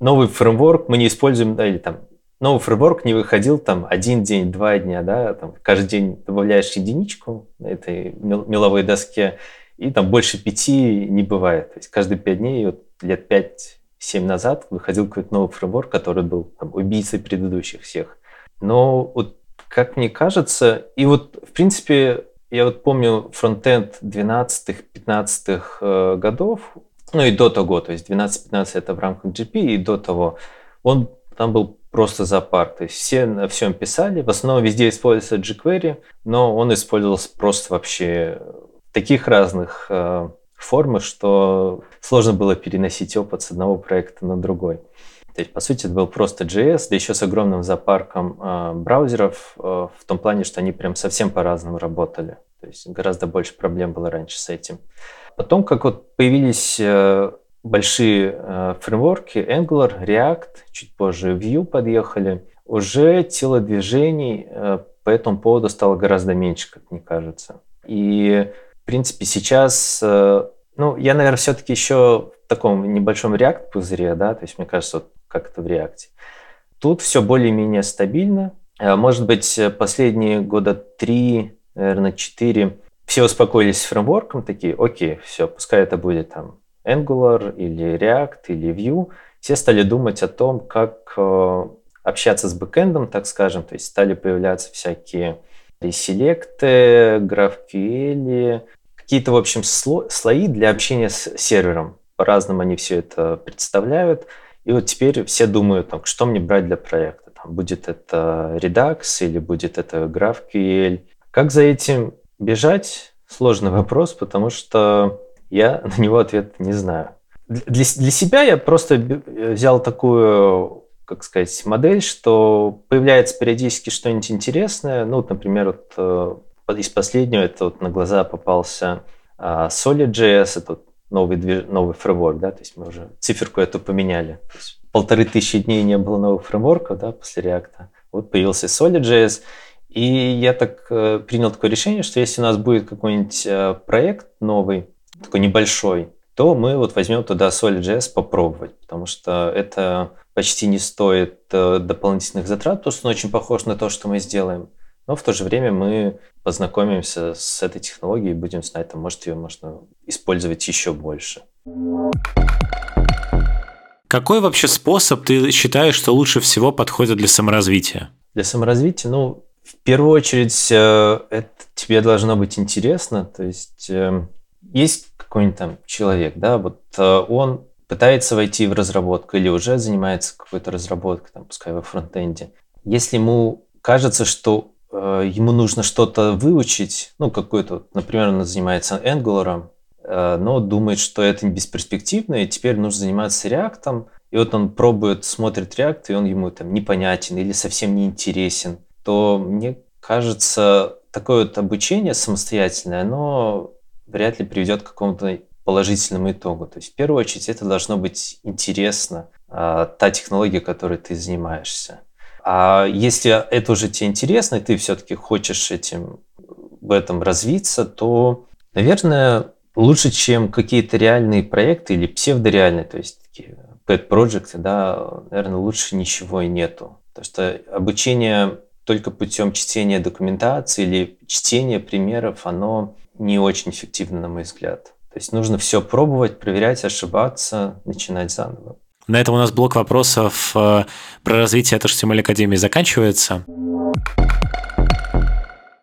новый фреймворк мы не используем, да, или там новый фреймворк не выходил там один день, два дня, да, там каждый день добавляешь единичку на этой меловой доске, и там больше пяти не бывает. То есть каждые пять дней, вот лет пять-семь назад выходил какой-то новый фреймворк, который был там, убийцей предыдущих всех. Но вот как мне кажется, и вот, в принципе, я вот помню фронтенд 12-15 э, годов, ну и до того, то есть 12-15 это в рамках GP, и до того, он там был просто зоопарк. То есть все на всем писали, в основном везде используется jQuery, но он использовался просто вообще в таких разных э, формах, что сложно было переносить опыт с одного проекта на другой. То есть, по сути, это был просто JS, да еще с огромным зоопарком э, браузеров, э, в том плане, что они прям совсем по-разному работали. То есть гораздо больше проблем было раньше с этим. Потом, как вот появились э, большие э, фреймворки, Angular, React, чуть позже Vue подъехали, уже телодвижений э, по этому поводу стало гораздо меньше, как мне кажется. И, в принципе, сейчас, ну, я, наверное, все-таки еще в таком небольшом React-пузыре, да, то есть, мне кажется, вот как это в React. Тут все более-менее стабильно. Может быть, последние года три, наверное, четыре все успокоились с фреймворком, такие, окей, все, пускай это будет там Angular или React или Vue, все стали думать о том, как э, общаться с бэкэндом, так скажем, то есть стали появляться всякие реселекты, GraphQL, какие-то, в общем, слои для общения с сервером. По-разному они все это представляют. И вот теперь все думают, там, что мне брать для проекта. Там, будет это Redux или будет это GraphQL. Как за этим бежать? Сложный вопрос, потому что я на него ответ не знаю. Для, для себя я просто взял такую, как сказать, модель, что появляется периодически что-нибудь интересное. Ну, вот, например, вот, э, из последнего это вот на глаза попался а, Solid.js, это вот новый, новый фреймворк, да, то есть мы уже циферку эту поменяли. Полторы тысячи дней не было новых фреймворков, да, после React. Вот появился Solid.js, и я так э, принял такое решение, что если у нас будет какой-нибудь э, проект новый, такой небольшой, то мы вот возьмем туда Solid.js попробовать, потому что это почти не стоит э, дополнительных затрат, потому что он очень похож на то, что мы сделаем. Но в то же время мы познакомимся с этой технологией и будем знать, там, может, ее можно использовать еще больше. Какой вообще способ ты считаешь, что лучше всего подходит для саморазвития? Для саморазвития, ну, в первую очередь, э, это тебе должно быть интересно. То есть э, есть какой-нибудь там человек, да, вот э, он пытается войти в разработку или уже занимается какой-то разработкой, там, пускай во фронтенде. Если ему кажется, что ему нужно что-то выучить, ну, какой-то, например, он занимается Angular, но думает, что это бесперспективно, и теперь нужно заниматься React, и вот он пробует, смотрит React, и он ему там непонятен или совсем не интересен, то мне кажется, такое вот обучение самостоятельное, оно вряд ли приведет к какому-то положительному итогу. То есть в первую очередь это должно быть интересно, а, та технология, которой ты занимаешься. А если это уже тебе интересно, и ты все-таки хочешь этим в этом развиться, то, наверное, лучше, чем какие-то реальные проекты или псевдореальные, то есть такие pet projects, да, наверное, лучше ничего и нету. Потому что обучение только путем чтения документации или чтения примеров, оно не очень эффективно, на мой взгляд. То есть нужно все пробовать, проверять, ошибаться, начинать заново. На этом у нас блок вопросов э, про развитие HTML Академии заканчивается.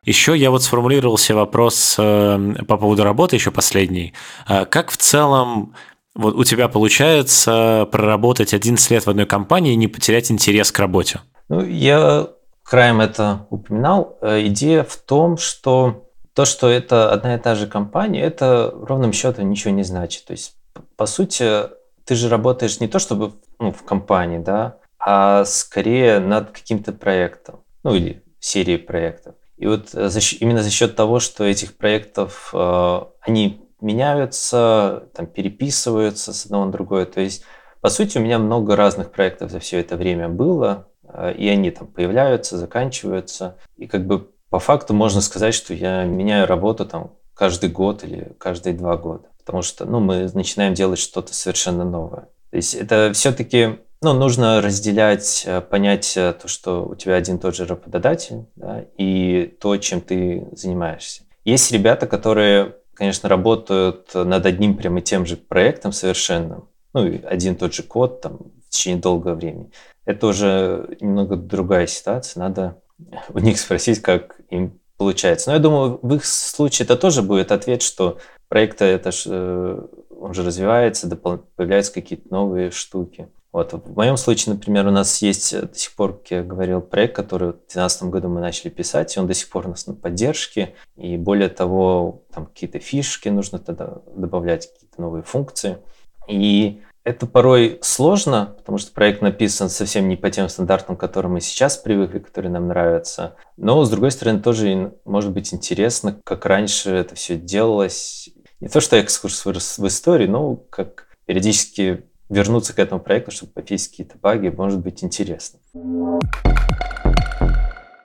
Еще я вот сформулировал себе вопрос э, по поводу работы, еще последний. Э, как в целом вот у тебя получается проработать 11 лет в одной компании и не потерять интерес к работе? Ну, я краем это упоминал. Идея в том, что то, что это одна и та же компания, это ровным счетом ничего не значит. То есть, по сути, ты же работаешь не то чтобы ну, в компании, да, а скорее над каким-то проектом, ну или серией проектов. И вот за, именно за счет того, что этих проектов, э, они меняются, там, переписываются с одного на другое. То есть, по сути, у меня много разных проектов за все это время было, э, и они там появляются, заканчиваются. И как бы по факту можно сказать, что я меняю работу там каждый год или каждые два года, потому что ну, мы начинаем делать что-то совершенно новое. То есть это все-таки ну, нужно разделять э, понятие то, что у тебя один и тот же работодатель, да, и то, чем ты занимаешься. Есть ребята, которые, конечно, работают над одним прям и тем же проектом совершенно, ну, один и тот же код там в течение долгого времени. Это уже немного другая ситуация, надо у них спросить, как им получается. Но я думаю, в их случае это тоже будет ответ, что проект это ж, э, он же развивается, появляются какие-то новые штуки. Вот. В моем случае, например, у нас есть до сих пор, как я говорил, проект, который в 2012 году мы начали писать, и он до сих пор у нас на поддержке. И более того, там какие-то фишки нужно тогда добавлять, какие-то новые функции. И это порой сложно, потому что проект написан совсем не по тем стандартам, к которым мы сейчас привыкли, которые нам нравятся. Но, с другой стороны, тоже может быть интересно, как раньше это все делалось. Не то, что экскурс в истории, но как периодически вернуться к этому проекту, чтобы пофиксить какие-то баги, может быть интересно.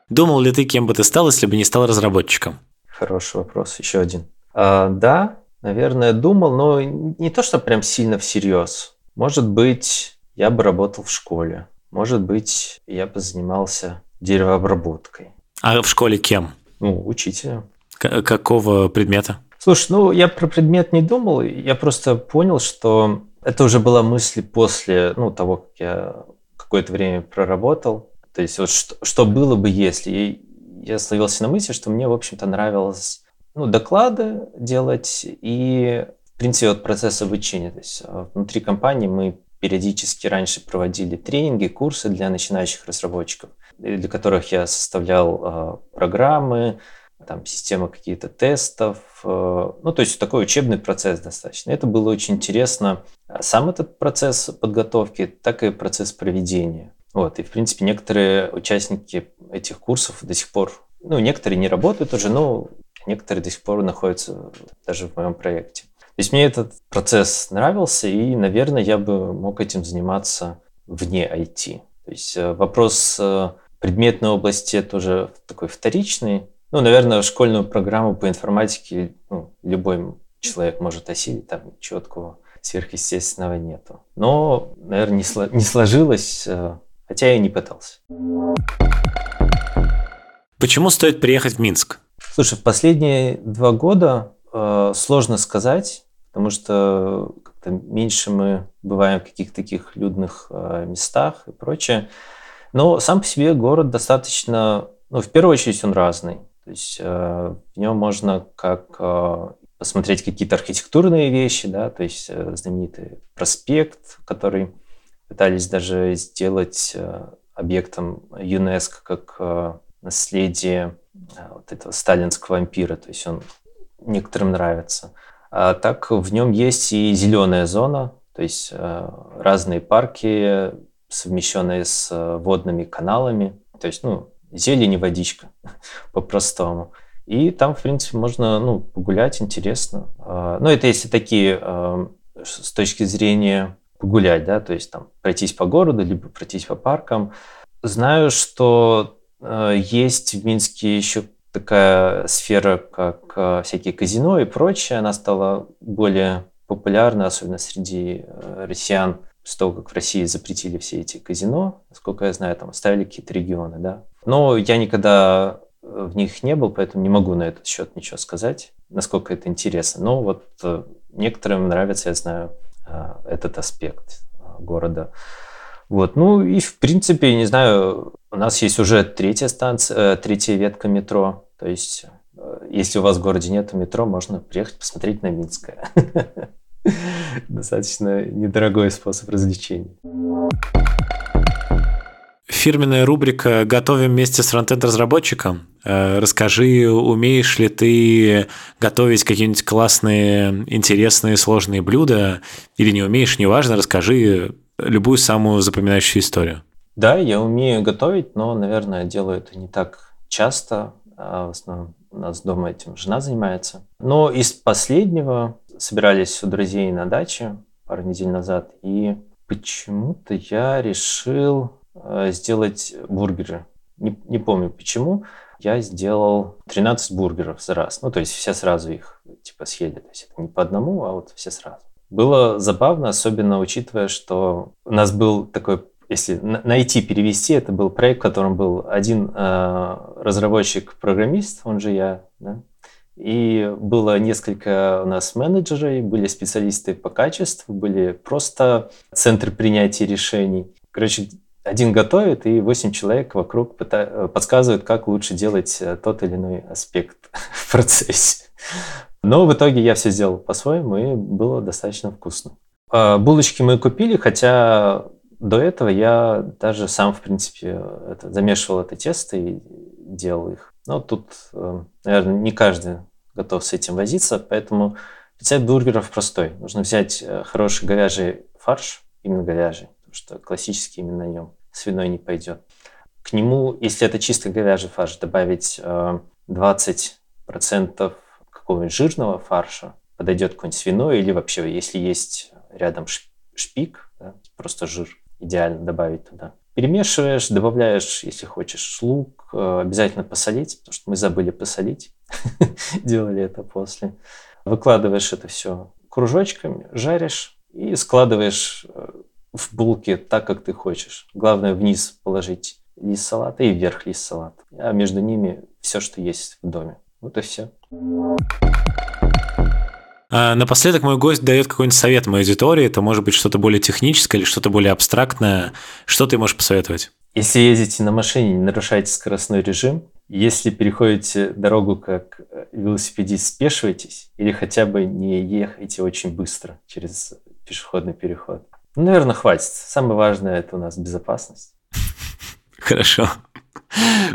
Думал ли ты, кем бы ты стал, если бы не стал разработчиком? Хороший вопрос, еще один. А, да, наверное, думал, но не то, что прям сильно всерьез. Может быть, я бы работал в школе. Может быть, я бы занимался деревообработкой. А в школе кем? Ну, учителем. К- какого предмета? Слушай, ну я про предмет не думал, я просто понял, что это уже была мысль после ну, того, как я какое-то время проработал. То есть вот что, что было бы, если... И я словился на мысли, что мне, в общем-то, нравилось ну, доклады делать и, принципе, вот процесс обучения. То есть а, внутри компании мы периодически раньше проводили тренинги, курсы для начинающих разработчиков, для которых я составлял э, программы, там система каких-то тестов, э, ну, то есть такой учебный процесс достаточно. Это было очень интересно, сам этот процесс подготовки, так и процесс проведения. Вот, и, в принципе, некоторые участники этих курсов до сих пор, ну, некоторые не работают уже, но некоторые до сих пор находятся даже в моем проекте. То есть мне этот процесс нравился, и, наверное, я бы мог этим заниматься вне IT. То есть э, вопрос э, предметной области тоже такой вторичный, ну, наверное, школьную программу по информатике ну, любой человек может осилить, там четкого сверхъестественного нету. Но, наверное, не, сло, не сложилось, э, хотя я и не пытался. Почему стоит приехать в Минск? Слушай, в последние два года э, сложно сказать, потому что как-то меньше мы бываем в каких-то таких людных э, местах и прочее. Но сам по себе город достаточно, ну, в первую очередь он разный. То есть э, в нем можно как э, посмотреть какие-то архитектурные вещи, да, то есть э, знаменитый проспект, который пытались даже сделать объектом ЮНЕСКО как наследие вот этого сталинского ампира, то есть он некоторым нравится. А так в нем есть и зеленая зона, то есть разные парки, совмещенные с водными каналами, то есть, ну, зелень и водичка, по-простому. И там, в принципе, можно ну, погулять, интересно. А, ну, это если такие а, с точки зрения погулять, да, то есть там пройтись по городу, либо пройтись по паркам. Знаю, что есть в Минске еще такая сфера, как всякие казино и прочее. Она стала более популярной, особенно среди россиян, после того, как в России запретили все эти казино, насколько я знаю, там оставили какие-то регионы, да. Но я никогда э, в них не был, поэтому не могу на этот счет ничего сказать, насколько это интересно. Но вот э, некоторым нравится, я знаю, э, этот аспект города. Вот, ну и в принципе, не знаю, у нас есть уже третья станция, третья ветка метро. То есть, если у вас в городе нет метро, можно приехать посмотреть на Минское. Достаточно недорогой способ развлечения. Фирменная рубрика «Готовим вместе с фронтенд-разработчиком». Э, расскажи, умеешь ли ты готовить какие-нибудь классные, интересные, сложные блюда, или не умеешь, неважно, расскажи любую самую запоминающую историю. Да, я умею готовить, но, наверное, делаю это не так часто. А в основном у нас дома этим жена занимается. Но из последнего собирались у друзей на даче пару недель назад, и почему-то я решил э, сделать бургеры. Не, не помню почему. Я сделал 13 бургеров за раз. Ну, то есть все сразу их типа съели. То есть это не по одному, а вот все сразу. Было забавно, особенно учитывая, что у нас был такой если найти, перевести, это был проект, в котором был один э, разработчик-программист, он же я, да, и было несколько у нас менеджеров, были специалисты по качеству, были просто центры принятия решений. Короче, один готовит, и восемь человек вокруг подсказывают, как лучше делать э, тот или иной аспект в процессе. Но в итоге я все сделал по-своему, и было достаточно вкусно. А, булочки мы купили, хотя до этого я даже сам, в принципе, это, замешивал это тесто и делал их. Но тут, э, наверное, не каждый готов с этим возиться, поэтому рецепт бургеров простой. Нужно взять э, хороший говяжий фарш, именно говяжий, потому что классический именно на нем, свиной не пойдет. К нему, если это чисто говяжий фарш, добавить 20% э, какого-нибудь жирного фарша, подойдет какой-нибудь свиной или вообще, если есть рядом шпик, да, просто жир, идеально добавить туда. Перемешиваешь, добавляешь, если хочешь, лук, э, обязательно посолить, потому что мы забыли посолить, делали это после. Выкладываешь это все кружочками, жаришь и складываешь э, в булки так, как ты хочешь. Главное вниз положить лист салата и вверх лист салата. А между ними все, что есть в доме. Вот и все. А напоследок мой гость дает какой-нибудь совет моей аудитории. Это может быть что-то более техническое или что-то более абстрактное. Что ты можешь посоветовать? Если ездите на машине, не нарушайте скоростной режим. Если переходите дорогу как велосипедист, спешивайтесь или хотя бы не ехайте очень быстро через пешеходный переход. Ну, наверное, хватит. Самое важное – это у нас безопасность. Хорошо.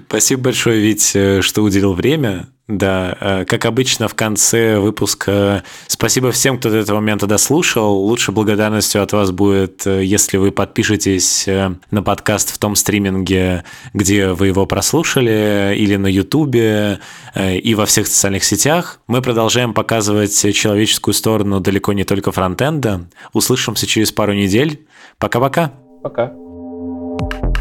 Спасибо большое, Вить, э, что уделил время. Да, э, как обычно в конце выпуска, спасибо всем, кто до этого момента дослушал. Лучшей благодарностью от вас будет, э, если вы подпишетесь на подкаст в том стриминге, где вы его прослушали, или на Ютубе, и во всех социальных сетях. Мы продолжаем показывать человеческую сторону далеко не только фронтенда. Услышимся через пару недель. Пока-пока. Пока. -пока. Пока.